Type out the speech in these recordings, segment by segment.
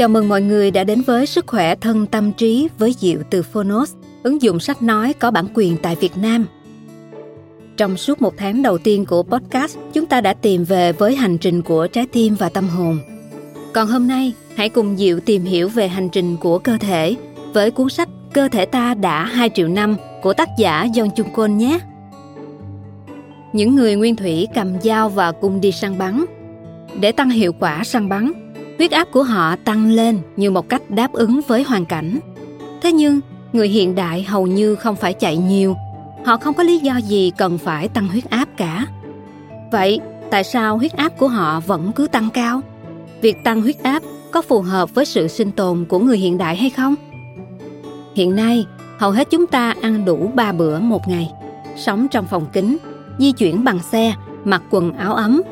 Chào mừng mọi người đã đến với Sức khỏe thân tâm trí với Diệu từ Phonos, ứng dụng sách nói có bản quyền tại Việt Nam. Trong suốt một tháng đầu tiên của podcast, chúng ta đã tìm về với hành trình của trái tim và tâm hồn. Còn hôm nay, hãy cùng Diệu tìm hiểu về hành trình của cơ thể với cuốn sách Cơ thể ta đã 2 triệu năm của tác giả John Chung Côn nhé. Những người nguyên thủy cầm dao và cung đi săn bắn. Để tăng hiệu quả săn bắn, huyết áp của họ tăng lên như một cách đáp ứng với hoàn cảnh. Thế nhưng, người hiện đại hầu như không phải chạy nhiều, họ không có lý do gì cần phải tăng huyết áp cả. Vậy, tại sao huyết áp của họ vẫn cứ tăng cao? Việc tăng huyết áp có phù hợp với sự sinh tồn của người hiện đại hay không? Hiện nay, hầu hết chúng ta ăn đủ 3 bữa một ngày, sống trong phòng kính, di chuyển bằng xe, mặc quần áo ấm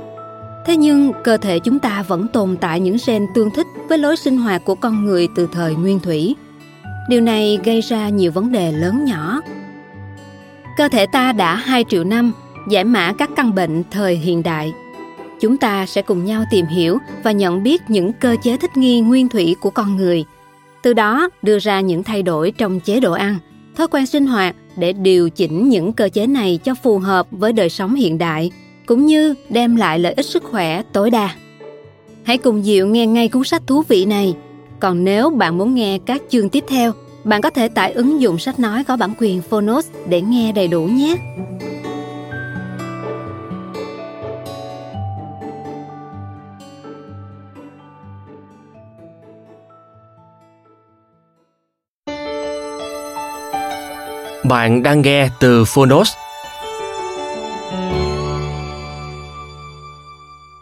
Thế nhưng cơ thể chúng ta vẫn tồn tại những gen tương thích với lối sinh hoạt của con người từ thời nguyên thủy. Điều này gây ra nhiều vấn đề lớn nhỏ. Cơ thể ta đã 2 triệu năm giải mã các căn bệnh thời hiện đại. Chúng ta sẽ cùng nhau tìm hiểu và nhận biết những cơ chế thích nghi nguyên thủy của con người. Từ đó đưa ra những thay đổi trong chế độ ăn, thói quen sinh hoạt để điều chỉnh những cơ chế này cho phù hợp với đời sống hiện đại cũng như đem lại lợi ích sức khỏe tối đa. Hãy cùng Diệu nghe ngay cuốn sách thú vị này. Còn nếu bạn muốn nghe các chương tiếp theo, bạn có thể tải ứng dụng sách nói có bản quyền Phonos để nghe đầy đủ nhé. Bạn đang nghe từ Phonos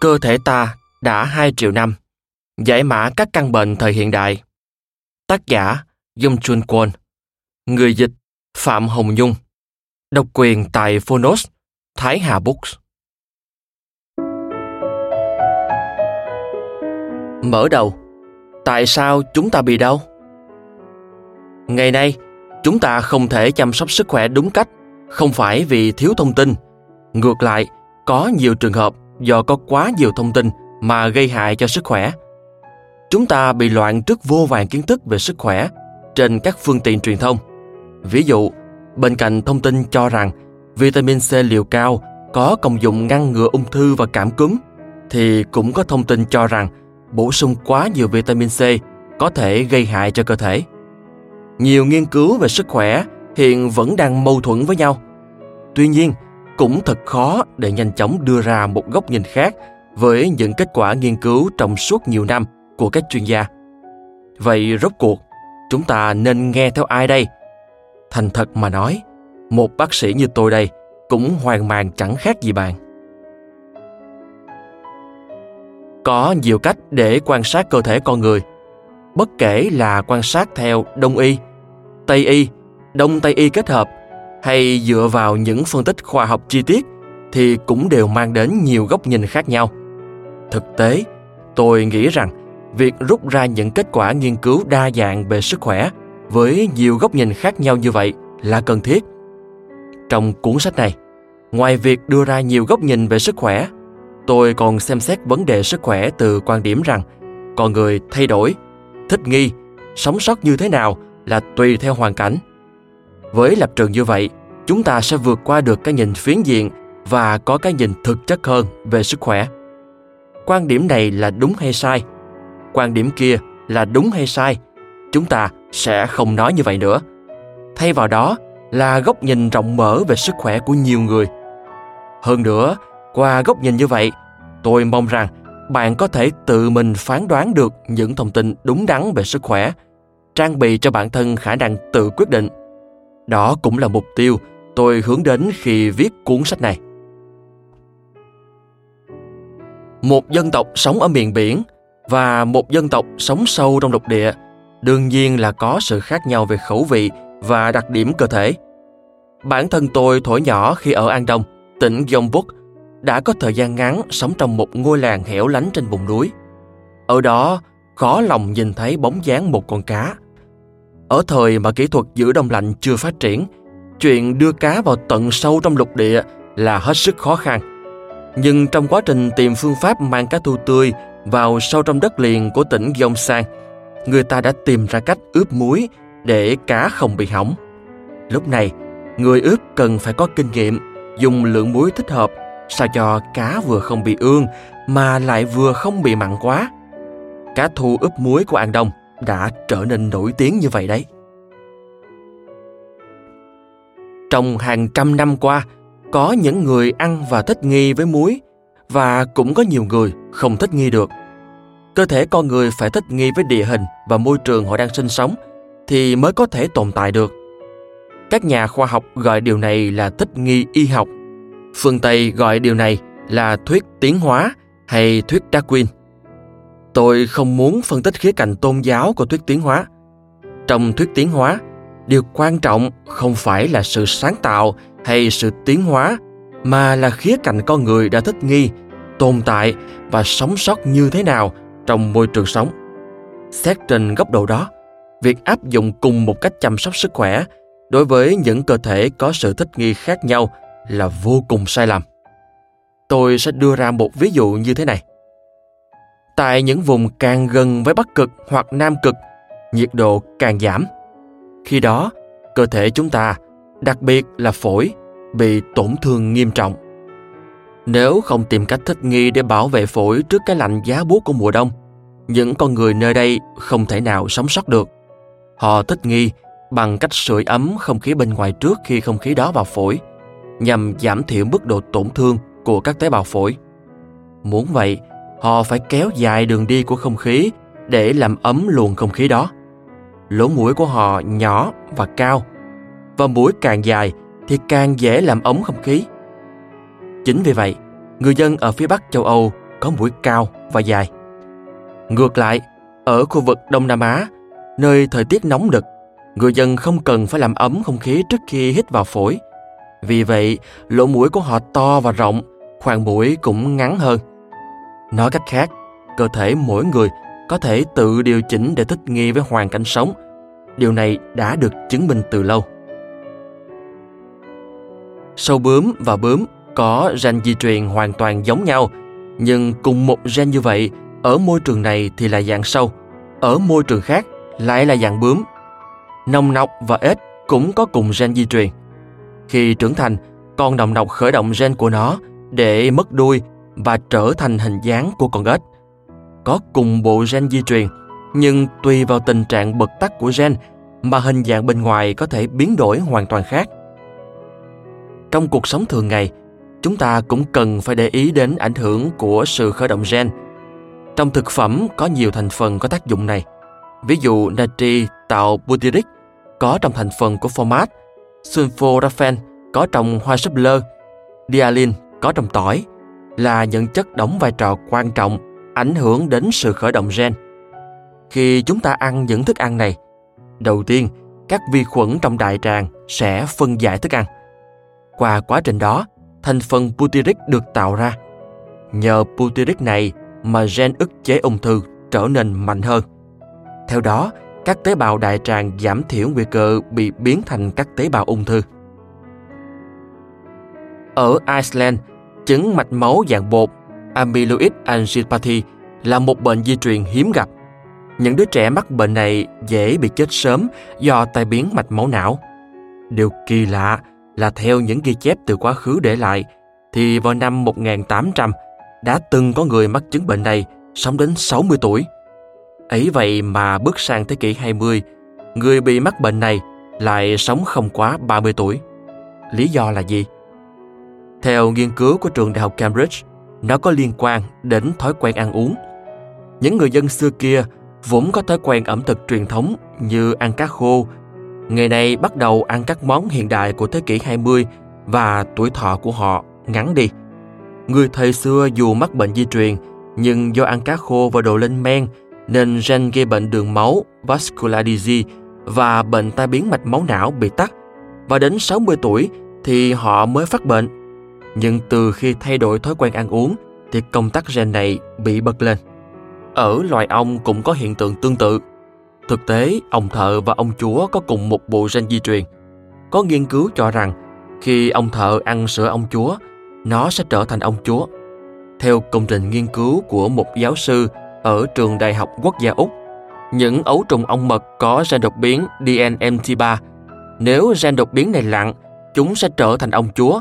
cơ thể ta đã 2 triệu năm, giải mã các căn bệnh thời hiện đại. Tác giả Dung Chun Kwon Người dịch Phạm Hồng Nhung Độc quyền tại Phonos, Thái Hà Books Mở đầu Tại sao chúng ta bị đau? Ngày nay, chúng ta không thể chăm sóc sức khỏe đúng cách, không phải vì thiếu thông tin. Ngược lại, có nhiều trường hợp do có quá nhiều thông tin mà gây hại cho sức khỏe. Chúng ta bị loạn trước vô vàng kiến thức về sức khỏe trên các phương tiện truyền thông. Ví dụ, bên cạnh thông tin cho rằng vitamin C liều cao có công dụng ngăn ngừa ung thư và cảm cúm, thì cũng có thông tin cho rằng bổ sung quá nhiều vitamin C có thể gây hại cho cơ thể. Nhiều nghiên cứu về sức khỏe hiện vẫn đang mâu thuẫn với nhau. Tuy nhiên, cũng thật khó để nhanh chóng đưa ra một góc nhìn khác với những kết quả nghiên cứu trong suốt nhiều năm của các chuyên gia. Vậy rốt cuộc, chúng ta nên nghe theo ai đây? Thành thật mà nói, một bác sĩ như tôi đây cũng hoang mang chẳng khác gì bạn. Có nhiều cách để quan sát cơ thể con người, bất kể là quan sát theo Đông y, Tây y, Đông Tây y kết hợp hay dựa vào những phân tích khoa học chi tiết thì cũng đều mang đến nhiều góc nhìn khác nhau. Thực tế tôi nghĩ rằng việc rút ra những kết quả nghiên cứu đa dạng về sức khỏe với nhiều góc nhìn khác nhau như vậy là cần thiết. Trong cuốn sách này ngoài việc đưa ra nhiều góc nhìn về sức khỏe tôi còn xem xét vấn đề sức khỏe từ quan điểm rằng con người thay đổi thích nghi sống sót như thế nào là tùy theo hoàn cảnh. Với lập trường như vậy, chúng ta sẽ vượt qua được cái nhìn phiến diện và có cái nhìn thực chất hơn về sức khỏe. Quan điểm này là đúng hay sai? Quan điểm kia là đúng hay sai? Chúng ta sẽ không nói như vậy nữa. Thay vào đó là góc nhìn rộng mở về sức khỏe của nhiều người. Hơn nữa, qua góc nhìn như vậy, tôi mong rằng bạn có thể tự mình phán đoán được những thông tin đúng đắn về sức khỏe, trang bị cho bản thân khả năng tự quyết định đó cũng là mục tiêu tôi hướng đến khi viết cuốn sách này. Một dân tộc sống ở miền biển và một dân tộc sống sâu trong lục địa đương nhiên là có sự khác nhau về khẩu vị và đặc điểm cơ thể. Bản thân tôi thổi nhỏ khi ở An Đông, tỉnh Gyeongbuk, đã có thời gian ngắn sống trong một ngôi làng hẻo lánh trên vùng núi. Ở đó, khó lòng nhìn thấy bóng dáng một con cá – ở thời mà kỹ thuật giữ đông lạnh chưa phát triển, chuyện đưa cá vào tận sâu trong lục địa là hết sức khó khăn. Nhưng trong quá trình tìm phương pháp mang cá thu tươi vào sâu trong đất liền của tỉnh Gyeongsang, người ta đã tìm ra cách ướp muối để cá không bị hỏng. Lúc này, người ướp cần phải có kinh nghiệm, dùng lượng muối thích hợp sao cho cá vừa không bị ương mà lại vừa không bị mặn quá. Cá thu ướp muối của An Đông đã trở nên nổi tiếng như vậy đấy. Trong hàng trăm năm qua, có những người ăn và thích nghi với muối và cũng có nhiều người không thích nghi được. Cơ thể con người phải thích nghi với địa hình và môi trường họ đang sinh sống thì mới có thể tồn tại được. Các nhà khoa học gọi điều này là thích nghi y học. Phương Tây gọi điều này là thuyết tiến hóa hay thuyết Darwin. Tôi không muốn phân tích khía cạnh tôn giáo của thuyết tiến hóa. Trong thuyết tiến hóa, điều quan trọng không phải là sự sáng tạo hay sự tiến hóa, mà là khía cạnh con người đã thích nghi, tồn tại và sống sót như thế nào trong môi trường sống. Xét trên góc độ đó, việc áp dụng cùng một cách chăm sóc sức khỏe đối với những cơ thể có sự thích nghi khác nhau là vô cùng sai lầm. Tôi sẽ đưa ra một ví dụ như thế này. Tại những vùng càng gần với bắc cực hoặc nam cực, nhiệt độ càng giảm khi đó, cơ thể chúng ta, đặc biệt là phổi, bị tổn thương nghiêm trọng. Nếu không tìm cách thích nghi để bảo vệ phổi trước cái lạnh giá buốt của mùa đông, những con người nơi đây không thể nào sống sót được. Họ thích nghi bằng cách sưởi ấm không khí bên ngoài trước khi không khí đó vào phổi, nhằm giảm thiểu mức độ tổn thương của các tế bào phổi. Muốn vậy, họ phải kéo dài đường đi của không khí để làm ấm luồng không khí đó lỗ mũi của họ nhỏ và cao và mũi càng dài thì càng dễ làm ống không khí. Chính vì vậy, người dân ở phía Bắc châu Âu có mũi cao và dài. Ngược lại, ở khu vực Đông Nam Á, nơi thời tiết nóng đực, người dân không cần phải làm ấm không khí trước khi hít vào phổi. Vì vậy, lỗ mũi của họ to và rộng, khoảng mũi cũng ngắn hơn. Nói cách khác, cơ thể mỗi người có thể tự điều chỉnh để thích nghi với hoàn cảnh sống. Điều này đã được chứng minh từ lâu. Sâu bướm và bướm có gen di truyền hoàn toàn giống nhau, nhưng cùng một gen như vậy, ở môi trường này thì là dạng sâu, ở môi trường khác lại là dạng bướm. Nồng nọc và ếch cũng có cùng gen di truyền. Khi trưởng thành, con nồng nọc khởi động gen của nó để mất đuôi và trở thành hình dáng của con ếch. Có cùng bộ gen di truyền, nhưng tùy vào tình trạng bật tắt của gen mà hình dạng bên ngoài có thể biến đổi hoàn toàn khác. Trong cuộc sống thường ngày chúng ta cũng cần phải để ý đến ảnh hưởng của sự khởi động gen. Trong thực phẩm có nhiều thành phần có tác dụng này. Ví dụ natri tạo butyric có trong thành phần của format sulforaphane có trong hoa súp lơ dialin có trong tỏi là những chất đóng vai trò quan trọng ảnh hưởng đến sự khởi động gen khi chúng ta ăn những thức ăn này đầu tiên các vi khuẩn trong đại tràng sẽ phân giải thức ăn qua quá trình đó, thành phần butyric được tạo ra. Nhờ butyric này mà gen ức chế ung thư trở nên mạnh hơn. Theo đó, các tế bào đại tràng giảm thiểu nguy cơ bị biến thành các tế bào ung thư. Ở Iceland, chứng mạch máu dạng bột amyloid angiopathy là một bệnh di truyền hiếm gặp. Những đứa trẻ mắc bệnh này dễ bị chết sớm do tai biến mạch máu não. Điều kỳ lạ là theo những ghi chép từ quá khứ để lại, thì vào năm 1800 đã từng có người mắc chứng bệnh này sống đến 60 tuổi. Ấy vậy mà bước sang thế kỷ 20, người bị mắc bệnh này lại sống không quá 30 tuổi. Lý do là gì? Theo nghiên cứu của trường đại học Cambridge, nó có liên quan đến thói quen ăn uống. Những người dân xưa kia vốn có thói quen ẩm thực truyền thống như ăn cá khô, ngày nay bắt đầu ăn các món hiện đại của thế kỷ 20 và tuổi thọ của họ ngắn đi. Người thời xưa dù mắc bệnh di truyền, nhưng do ăn cá khô và đồ lên men nên gen gây bệnh đường máu vascular disease và bệnh tai biến mạch máu não bị tắt và đến 60 tuổi thì họ mới phát bệnh. Nhưng từ khi thay đổi thói quen ăn uống thì công tắc gen này bị bật lên. Ở loài ong cũng có hiện tượng tương tự. Thực tế, ông thợ và ông chúa có cùng một bộ gen di truyền. Có nghiên cứu cho rằng khi ông thợ ăn sữa ông chúa, nó sẽ trở thành ông chúa. Theo công trình nghiên cứu của một giáo sư ở trường Đại học Quốc gia Úc, những ấu trùng ong mật có gen đột biến DNMT3. Nếu gen đột biến này lặng, chúng sẽ trở thành ong chúa.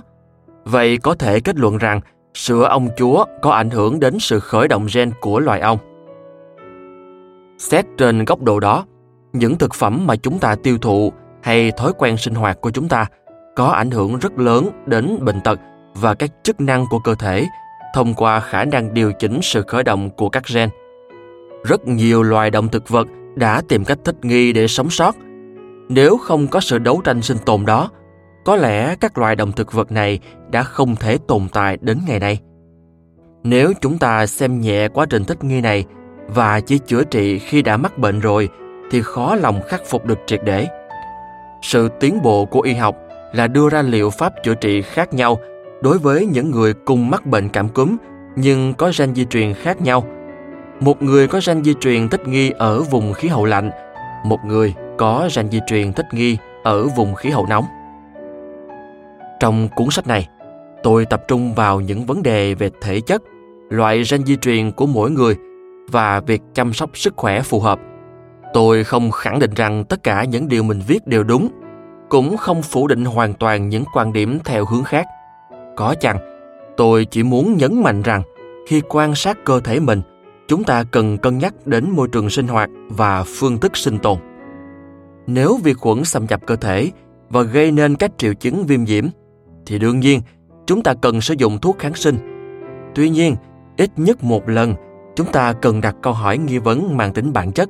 Vậy có thể kết luận rằng sữa ong chúa có ảnh hưởng đến sự khởi động gen của loài ong. Xét trên góc độ đó, những thực phẩm mà chúng ta tiêu thụ hay thói quen sinh hoạt của chúng ta có ảnh hưởng rất lớn đến bệnh tật và các chức năng của cơ thể thông qua khả năng điều chỉnh sự khởi động của các gen. Rất nhiều loài động thực vật đã tìm cách thích nghi để sống sót. Nếu không có sự đấu tranh sinh tồn đó, có lẽ các loài động thực vật này đã không thể tồn tại đến ngày nay. Nếu chúng ta xem nhẹ quá trình thích nghi này và chỉ chữa trị khi đã mắc bệnh rồi thì khó lòng khắc phục được triệt để. Sự tiến bộ của y học là đưa ra liệu pháp chữa trị khác nhau đối với những người cùng mắc bệnh cảm cúm nhưng có gen di truyền khác nhau. Một người có gen di truyền thích nghi ở vùng khí hậu lạnh, một người có gen di truyền thích nghi ở vùng khí hậu nóng. Trong cuốn sách này, tôi tập trung vào những vấn đề về thể chất, loại gen di truyền của mỗi người và việc chăm sóc sức khỏe phù hợp. Tôi không khẳng định rằng tất cả những điều mình viết đều đúng, cũng không phủ định hoàn toàn những quan điểm theo hướng khác. Có chăng, tôi chỉ muốn nhấn mạnh rằng khi quan sát cơ thể mình, chúng ta cần cân nhắc đến môi trường sinh hoạt và phương thức sinh tồn. Nếu vi khuẩn xâm nhập cơ thể và gây nên các triệu chứng viêm nhiễm, thì đương nhiên chúng ta cần sử dụng thuốc kháng sinh. Tuy nhiên, ít nhất một lần, chúng ta cần đặt câu hỏi nghi vấn mang tính bản chất.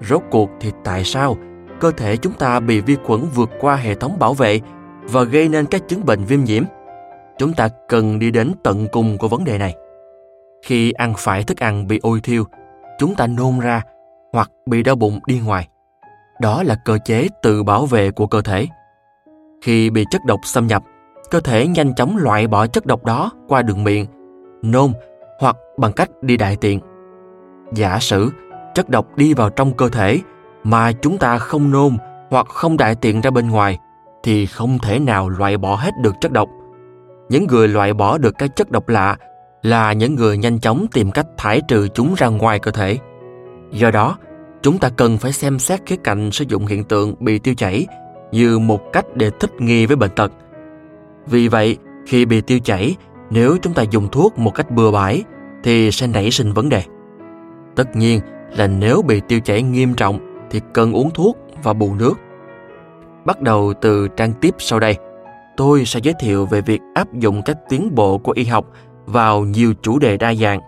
Rốt cuộc thì tại sao cơ thể chúng ta bị vi khuẩn vượt qua hệ thống bảo vệ và gây nên các chứng bệnh viêm nhiễm? Chúng ta cần đi đến tận cùng của vấn đề này. Khi ăn phải thức ăn bị ôi thiêu, chúng ta nôn ra hoặc bị đau bụng đi ngoài. Đó là cơ chế tự bảo vệ của cơ thể. Khi bị chất độc xâm nhập, cơ thể nhanh chóng loại bỏ chất độc đó qua đường miệng, nôn hoặc bằng cách đi đại tiện. Giả sử chất độc đi vào trong cơ thể mà chúng ta không nôn hoặc không đại tiện ra bên ngoài thì không thể nào loại bỏ hết được chất độc. Những người loại bỏ được các chất độc lạ là những người nhanh chóng tìm cách thải trừ chúng ra ngoài cơ thể. Do đó, chúng ta cần phải xem xét khía cạnh sử dụng hiện tượng bị tiêu chảy như một cách để thích nghi với bệnh tật. Vì vậy, khi bị tiêu chảy, nếu chúng ta dùng thuốc một cách bừa bãi thì sẽ nảy sinh vấn đề. Tất nhiên là nếu bị tiêu chảy nghiêm trọng thì cần uống thuốc và bù nước. Bắt đầu từ trang tiếp sau đây, tôi sẽ giới thiệu về việc áp dụng các tiến bộ của y học vào nhiều chủ đề đa dạng.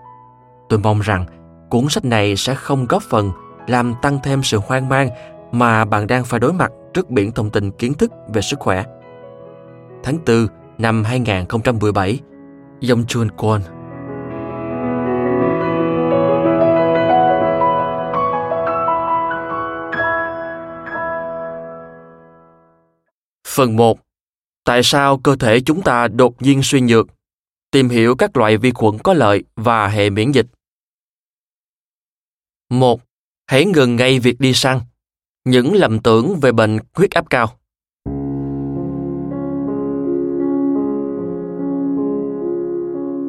Tôi mong rằng cuốn sách này sẽ không góp phần làm tăng thêm sự hoang mang mà bạn đang phải đối mặt trước biển thông tin kiến thức về sức khỏe. Tháng 4 năm 2017, Yong Chun Kwon Phần 1. Tại sao cơ thể chúng ta đột nhiên suy nhược? Tìm hiểu các loại vi khuẩn có lợi và hệ miễn dịch. 1. Hãy ngừng ngay việc đi săn. Những lầm tưởng về bệnh huyết áp cao.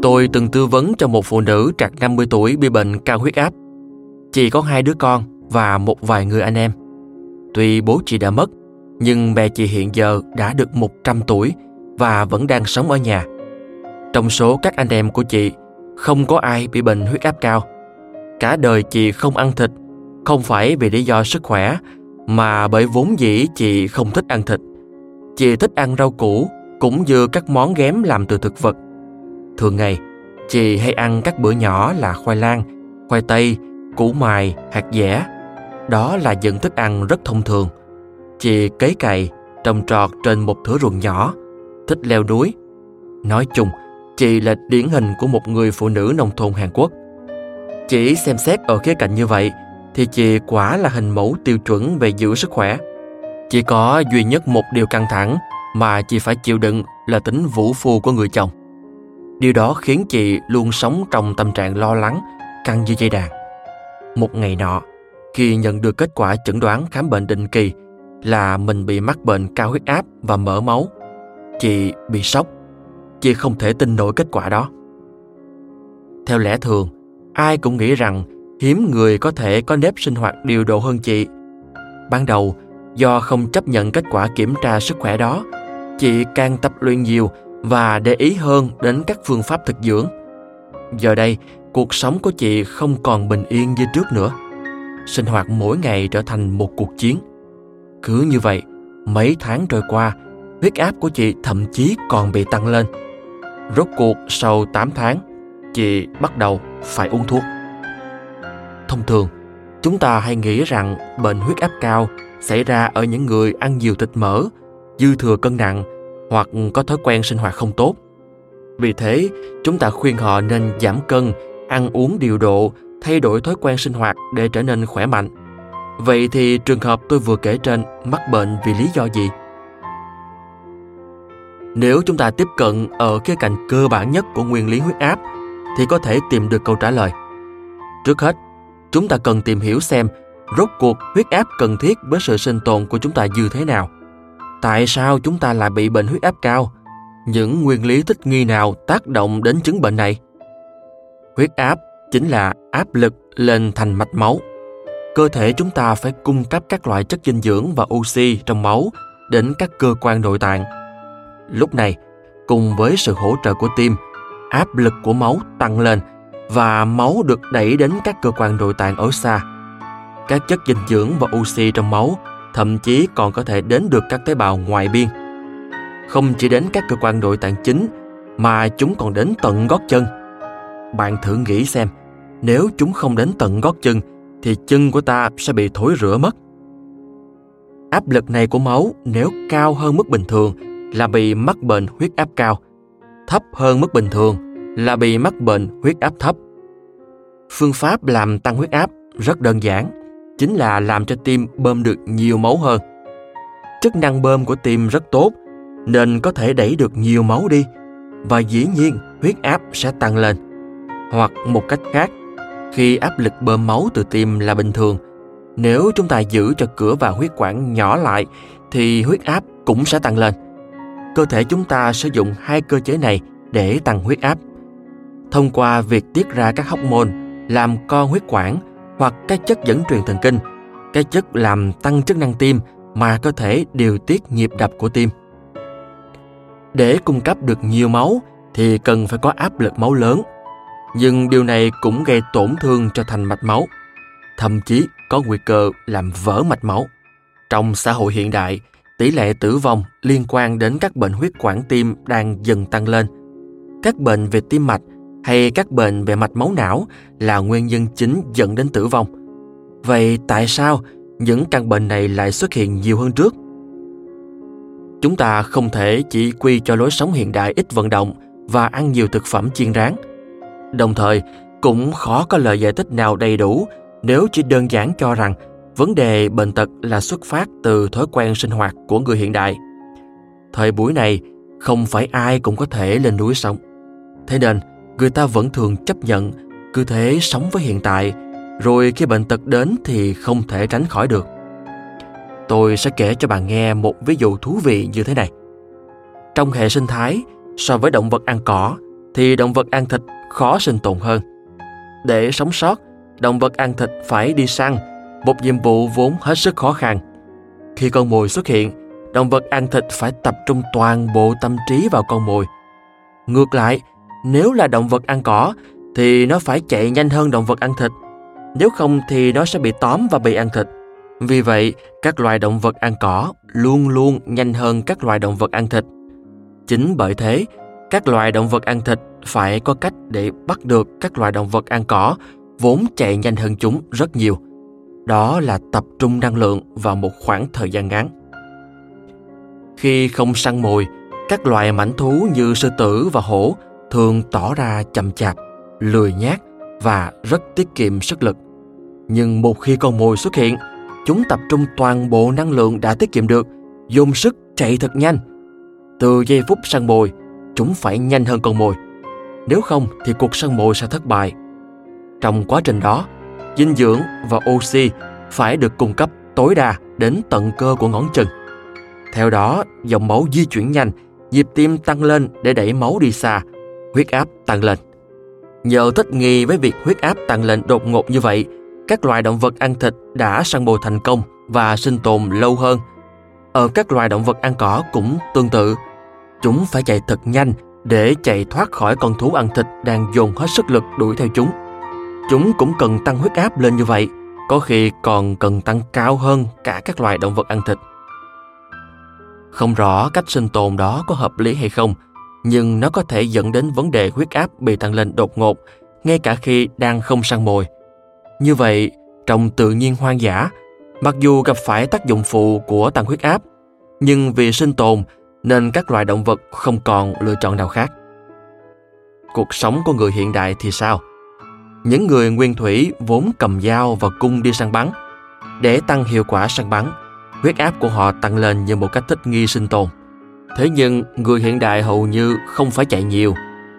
Tôi từng tư vấn cho một phụ nữ trạc 50 tuổi bị bệnh cao huyết áp. Chị có hai đứa con và một vài người anh em. Tuy bố chị đã mất, nhưng mẹ chị hiện giờ đã được 100 tuổi và vẫn đang sống ở nhà. Trong số các anh em của chị, không có ai bị bệnh huyết áp cao. Cả đời chị không ăn thịt, không phải vì lý do sức khỏe, mà bởi vốn dĩ chị không thích ăn thịt. Chị thích ăn rau củ, cũng như các món ghém làm từ thực vật. Thường ngày, chị hay ăn các bữa nhỏ là khoai lang, khoai tây, củ mài, hạt dẻ. Đó là những thức ăn rất thông thường. Chị cấy cày, trồng trọt trên một thửa ruộng nhỏ, thích leo núi. Nói chung, chị là điển hình của một người phụ nữ nông thôn Hàn Quốc. Chỉ xem xét ở khía cạnh như vậy thì chị quả là hình mẫu tiêu chuẩn về giữ sức khỏe. Chỉ có duy nhất một điều căng thẳng mà chị phải chịu đựng là tính vũ phu của người chồng. Điều đó khiến chị luôn sống trong tâm trạng lo lắng, căng như dây đàn. Một ngày nọ, khi nhận được kết quả chẩn đoán khám bệnh định kỳ là mình bị mắc bệnh cao huyết áp và mỡ máu, chị bị sốc. Chị không thể tin nổi kết quả đó. Theo lẽ thường, ai cũng nghĩ rằng hiếm người có thể có nếp sinh hoạt điều độ hơn chị. Ban đầu, do không chấp nhận kết quả kiểm tra sức khỏe đó, chị càng tập luyện nhiều và để ý hơn đến các phương pháp thực dưỡng. Giờ đây, cuộc sống của chị không còn bình yên như trước nữa. Sinh hoạt mỗi ngày trở thành một cuộc chiến. Cứ như vậy, mấy tháng trôi qua, huyết áp của chị thậm chí còn bị tăng lên. Rốt cuộc sau 8 tháng, chị bắt đầu phải uống thuốc. Thông thường, chúng ta hay nghĩ rằng bệnh huyết áp cao xảy ra ở những người ăn nhiều thịt mỡ, dư thừa cân nặng hoặc có thói quen sinh hoạt không tốt. Vì thế, chúng ta khuyên họ nên giảm cân, ăn uống điều độ, thay đổi thói quen sinh hoạt để trở nên khỏe mạnh. Vậy thì trường hợp tôi vừa kể trên mắc bệnh vì lý do gì? Nếu chúng ta tiếp cận ở cái cạnh cơ bản nhất của nguyên lý huyết áp thì có thể tìm được câu trả lời. Trước hết, chúng ta cần tìm hiểu xem rốt cuộc huyết áp cần thiết với sự sinh tồn của chúng ta như thế nào. Tại sao chúng ta lại bị bệnh huyết áp cao? Những nguyên lý thích nghi nào tác động đến chứng bệnh này? Huyết áp chính là áp lực lên thành mạch máu. Cơ thể chúng ta phải cung cấp các loại chất dinh dưỡng và oxy trong máu đến các cơ quan nội tạng. Lúc này, cùng với sự hỗ trợ của tim, áp lực của máu tăng lên và máu được đẩy đến các cơ quan nội tạng ở xa. Các chất dinh dưỡng và oxy trong máu thậm chí còn có thể đến được các tế bào ngoài biên. Không chỉ đến các cơ quan nội tạng chính mà chúng còn đến tận gót chân. Bạn thử nghĩ xem, nếu chúng không đến tận gót chân thì chân của ta sẽ bị thối rữa mất. Áp lực này của máu nếu cao hơn mức bình thường là bị mắc bệnh huyết áp cao, thấp hơn mức bình thường là bị mắc bệnh huyết áp thấp. Phương pháp làm tăng huyết áp rất đơn giản, chính là làm cho tim bơm được nhiều máu hơn. Chức năng bơm của tim rất tốt, nên có thể đẩy được nhiều máu đi và dĩ nhiên huyết áp sẽ tăng lên. Hoặc một cách khác, khi áp lực bơm máu từ tim là bình thường, nếu chúng ta giữ cho cửa và huyết quản nhỏ lại thì huyết áp cũng sẽ tăng lên. Cơ thể chúng ta sử dụng hai cơ chế này để tăng huyết áp. Thông qua việc tiết ra các hormone làm co huyết quản hoặc các chất dẫn truyền thần kinh, các chất làm tăng chức năng tim mà cơ thể điều tiết nhịp đập của tim. Để cung cấp được nhiều máu thì cần phải có áp lực máu lớn. Nhưng điều này cũng gây tổn thương cho thành mạch máu, thậm chí có nguy cơ làm vỡ mạch máu. Trong xã hội hiện đại, tỷ lệ tử vong liên quan đến các bệnh huyết quản tim đang dần tăng lên. Các bệnh về tim mạch hay các bệnh về mạch máu não là nguyên nhân chính dẫn đến tử vong. Vậy tại sao những căn bệnh này lại xuất hiện nhiều hơn trước? Chúng ta không thể chỉ quy cho lối sống hiện đại ít vận động và ăn nhiều thực phẩm chiên rán. Đồng thời, cũng khó có lời giải thích nào đầy đủ nếu chỉ đơn giản cho rằng vấn đề bệnh tật là xuất phát từ thói quen sinh hoạt của người hiện đại. Thời buổi này, không phải ai cũng có thể lên núi sống. Thế nên, người ta vẫn thường chấp nhận cứ thế sống với hiện tại, rồi khi bệnh tật đến thì không thể tránh khỏi được. Tôi sẽ kể cho bạn nghe một ví dụ thú vị như thế này. Trong hệ sinh thái, so với động vật ăn cỏ, thì động vật ăn thịt khó sinh tồn hơn. Để sống sót, động vật ăn thịt phải đi săn, một nhiệm vụ vốn hết sức khó khăn. Khi con mồi xuất hiện, động vật ăn thịt phải tập trung toàn bộ tâm trí vào con mồi. Ngược lại, nếu là động vật ăn cỏ thì nó phải chạy nhanh hơn động vật ăn thịt. Nếu không thì nó sẽ bị tóm và bị ăn thịt. Vì vậy, các loài động vật ăn cỏ luôn luôn nhanh hơn các loài động vật ăn thịt. Chính bởi thế, các loài động vật ăn thịt phải có cách để bắt được các loài động vật ăn cỏ vốn chạy nhanh hơn chúng rất nhiều. Đó là tập trung năng lượng vào một khoảng thời gian ngắn. Khi không săn mồi, các loài mảnh thú như sư tử và hổ thường tỏ ra chậm chạp, lười nhác và rất tiết kiệm sức lực. Nhưng một khi con mồi xuất hiện, chúng tập trung toàn bộ năng lượng đã tiết kiệm được, dùng sức chạy thật nhanh. Từ giây phút săn mồi, chúng phải nhanh hơn con mồi. Nếu không thì cuộc săn mồi sẽ thất bại. Trong quá trình đó, dinh dưỡng và oxy phải được cung cấp tối đa đến tận cơ của ngón chân. Theo đó, dòng máu di chuyển nhanh, nhịp tim tăng lên để đẩy máu đi xa, huyết áp tăng lên. Nhờ thích nghi với việc huyết áp tăng lên đột ngột như vậy, các loài động vật ăn thịt đã săn mồi thành công và sinh tồn lâu hơn. Ở các loài động vật ăn cỏ cũng tương tự. Chúng phải chạy thật nhanh để chạy thoát khỏi con thú ăn thịt đang dồn hết sức lực đuổi theo chúng. Chúng cũng cần tăng huyết áp lên như vậy, có khi còn cần tăng cao hơn cả các loài động vật ăn thịt. Không rõ cách sinh tồn đó có hợp lý hay không, nhưng nó có thể dẫn đến vấn đề huyết áp bị tăng lên đột ngột, ngay cả khi đang không săn mồi. Như vậy, trong tự nhiên hoang dã, mặc dù gặp phải tác dụng phụ của tăng huyết áp, nhưng vì sinh tồn nên các loài động vật không còn lựa chọn nào khác. Cuộc sống của người hiện đại thì sao? Những người nguyên thủy vốn cầm dao và cung đi săn bắn. Để tăng hiệu quả săn bắn, huyết áp của họ tăng lên như một cách thích nghi sinh tồn. Thế nhưng người hiện đại hầu như không phải chạy nhiều,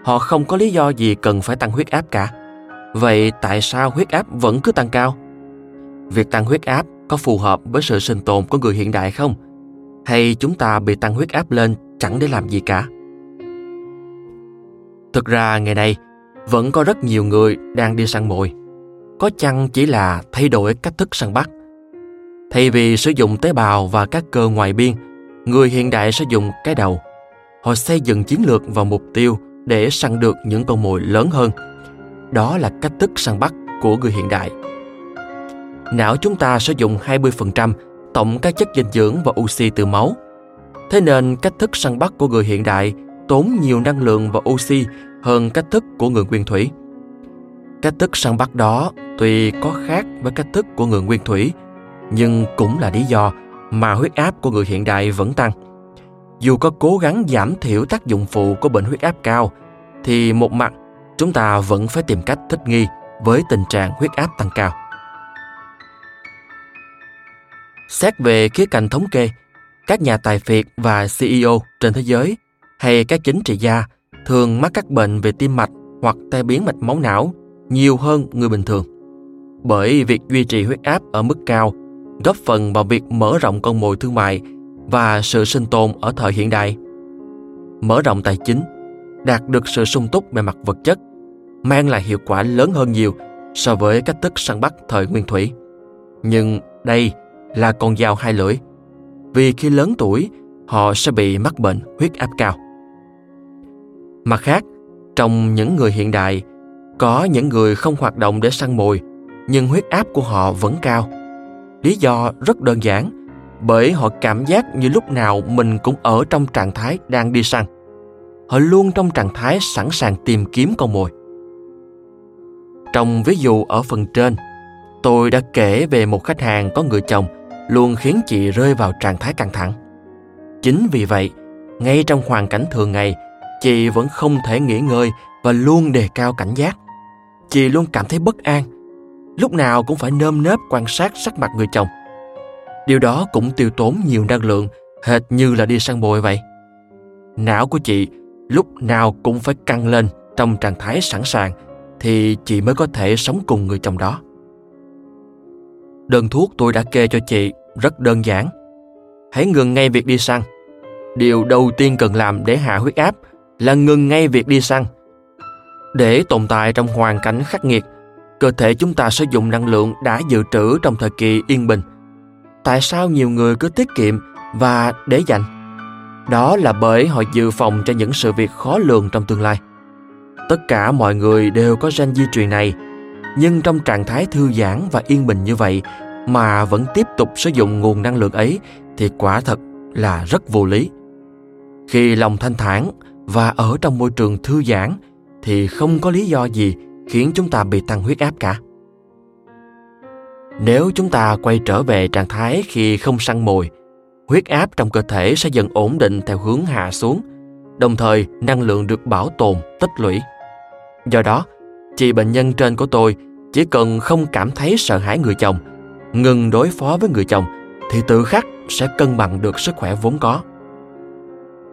họ không có lý do gì cần phải tăng huyết áp cả. Vậy tại sao huyết áp vẫn cứ tăng cao? Việc tăng huyết áp có phù hợp với sự sinh tồn của người hiện đại không? Hay chúng ta bị tăng huyết áp lên chẳng để làm gì cả? Thực ra ngày nay, vẫn có rất nhiều người đang đi săn mồi. Có chăng chỉ là thay đổi cách thức săn bắt. Thay vì sử dụng tế bào và các cơ ngoài biên, người hiện đại sử dụng cái đầu. Họ xây dựng chiến lược và mục tiêu để săn được những con mồi lớn hơn. Đó là cách thức săn bắt của người hiện đại. Não chúng ta sử dụng 20% tổng các chất dinh dưỡng và oxy từ máu. Thế nên cách thức săn bắt của người hiện đại tốn nhiều năng lượng và oxy hơn cách thức của người nguyên thủy. Cách thức săn bắt đó tuy có khác với cách thức của người nguyên thủy, nhưng cũng là lý do mà huyết áp của người hiện đại vẫn tăng. Dù có cố gắng giảm thiểu tác dụng phụ của bệnh huyết áp cao, thì một mặt chúng ta vẫn phải tìm cách thích nghi với tình trạng huyết áp tăng cao. Xét về khía cạnh thống kê, các nhà tài phiệt và CEO trên thế giới hay các chính trị gia thường mắc các bệnh về tim mạch hoặc tai biến mạch máu não nhiều hơn người bình thường. Bởi việc duy trì huyết áp ở mức cao góp phần vào việc mở rộng con mồi thương mại và sự sinh tồn ở thời hiện đại. Mở rộng tài chính, đạt được sự sung túc về mặt vật chất, mang lại hiệu quả lớn hơn nhiều so với cách thức săn bắt thời nguyên thủy. Nhưng đây là con dao hai lưỡi, vì khi lớn tuổi, họ sẽ bị mắc bệnh huyết áp cao. Mặt khác, trong những người hiện đại, có những người không hoạt động để săn mồi, nhưng huyết áp của họ vẫn cao. Lý do rất đơn giản, bởi họ cảm giác như lúc nào mình cũng ở trong trạng thái đang đi săn. Họ luôn trong trạng thái sẵn sàng tìm kiếm con mồi. Trong ví dụ ở phần trên, tôi đã kể về một khách hàng có người chồng luôn khiến chị rơi vào trạng thái căng thẳng. Chính vì vậy, ngay trong hoàn cảnh thường ngày, chị vẫn không thể nghỉ ngơi và luôn đề cao cảnh giác. Chị luôn cảm thấy bất an, lúc nào cũng phải nơm nớp quan sát sắc mặt người chồng. Điều đó cũng tiêu tốn nhiều năng lượng, hệt như là đi săn bồi vậy. Não của chị lúc nào cũng phải căng lên trong trạng thái sẵn sàng thì chị mới có thể sống cùng người chồng đó. Đơn thuốc tôi đã kê cho chị rất đơn giản. Hãy ngừng ngay việc đi săn. Điều đầu tiên cần làm để hạ huyết áp là ngừng ngay việc đi săn. Để tồn tại trong hoàn cảnh khắc nghiệt, cơ thể chúng ta sử dụng năng lượng đã dự trữ trong thời kỳ yên bình. Tại sao nhiều người cứ tiết kiệm và để dành? Đó là bởi họ dự phòng cho những sự việc khó lường trong tương lai. Tất cả mọi người đều có gen di truyền này, nhưng trong trạng thái thư giãn và yên bình như vậy mà vẫn tiếp tục sử dụng nguồn năng lượng ấy thì quả thật là rất vô lý. Khi lòng thanh thản và ở trong môi trường thư giãn thì không có lý do gì khiến chúng ta bị tăng huyết áp cả. Nếu chúng ta quay trở về trạng thái khi không săn mồi, huyết áp trong cơ thể sẽ dần ổn định theo hướng hạ xuống, đồng thời năng lượng được bảo tồn, tích lũy. Do đó, chị bệnh nhân trên của tôi chỉ cần không cảm thấy sợ hãi người chồng, ngừng đối phó với người chồng thì tự khắc sẽ cân bằng được sức khỏe vốn có.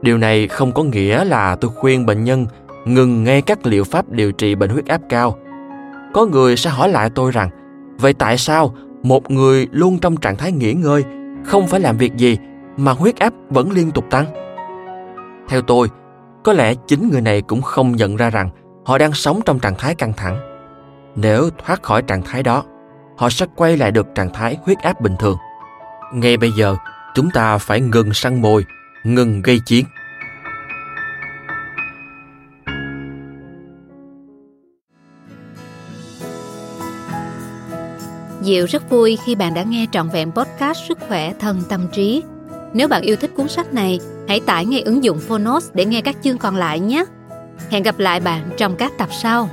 Điều này không có nghĩa là tôi khuyên bệnh nhân ngừng ngay các liệu pháp điều trị bệnh huyết áp cao. Có người sẽ hỏi lại tôi rằng, vậy tại sao một người luôn trong trạng thái nghỉ ngơi, không phải làm việc gì mà huyết áp vẫn liên tục tăng? Theo tôi, có lẽ chính người này cũng không nhận ra rằng họ đang sống trong trạng thái căng thẳng. Nếu thoát khỏi trạng thái đó, họ sẽ quay lại được trạng thái huyết áp bình thường. Ngay bây giờ, chúng ta phải ngừng săn mồi, ngừng gây chiến. Diệu rất vui khi bạn đã nghe trọn vẹn podcast Sức khỏe thân tâm trí. Nếu bạn yêu thích cuốn sách này, hãy tải ngay ứng dụng Phonos để nghe các chương còn lại nhé. Hẹn gặp lại bạn trong các tập sau.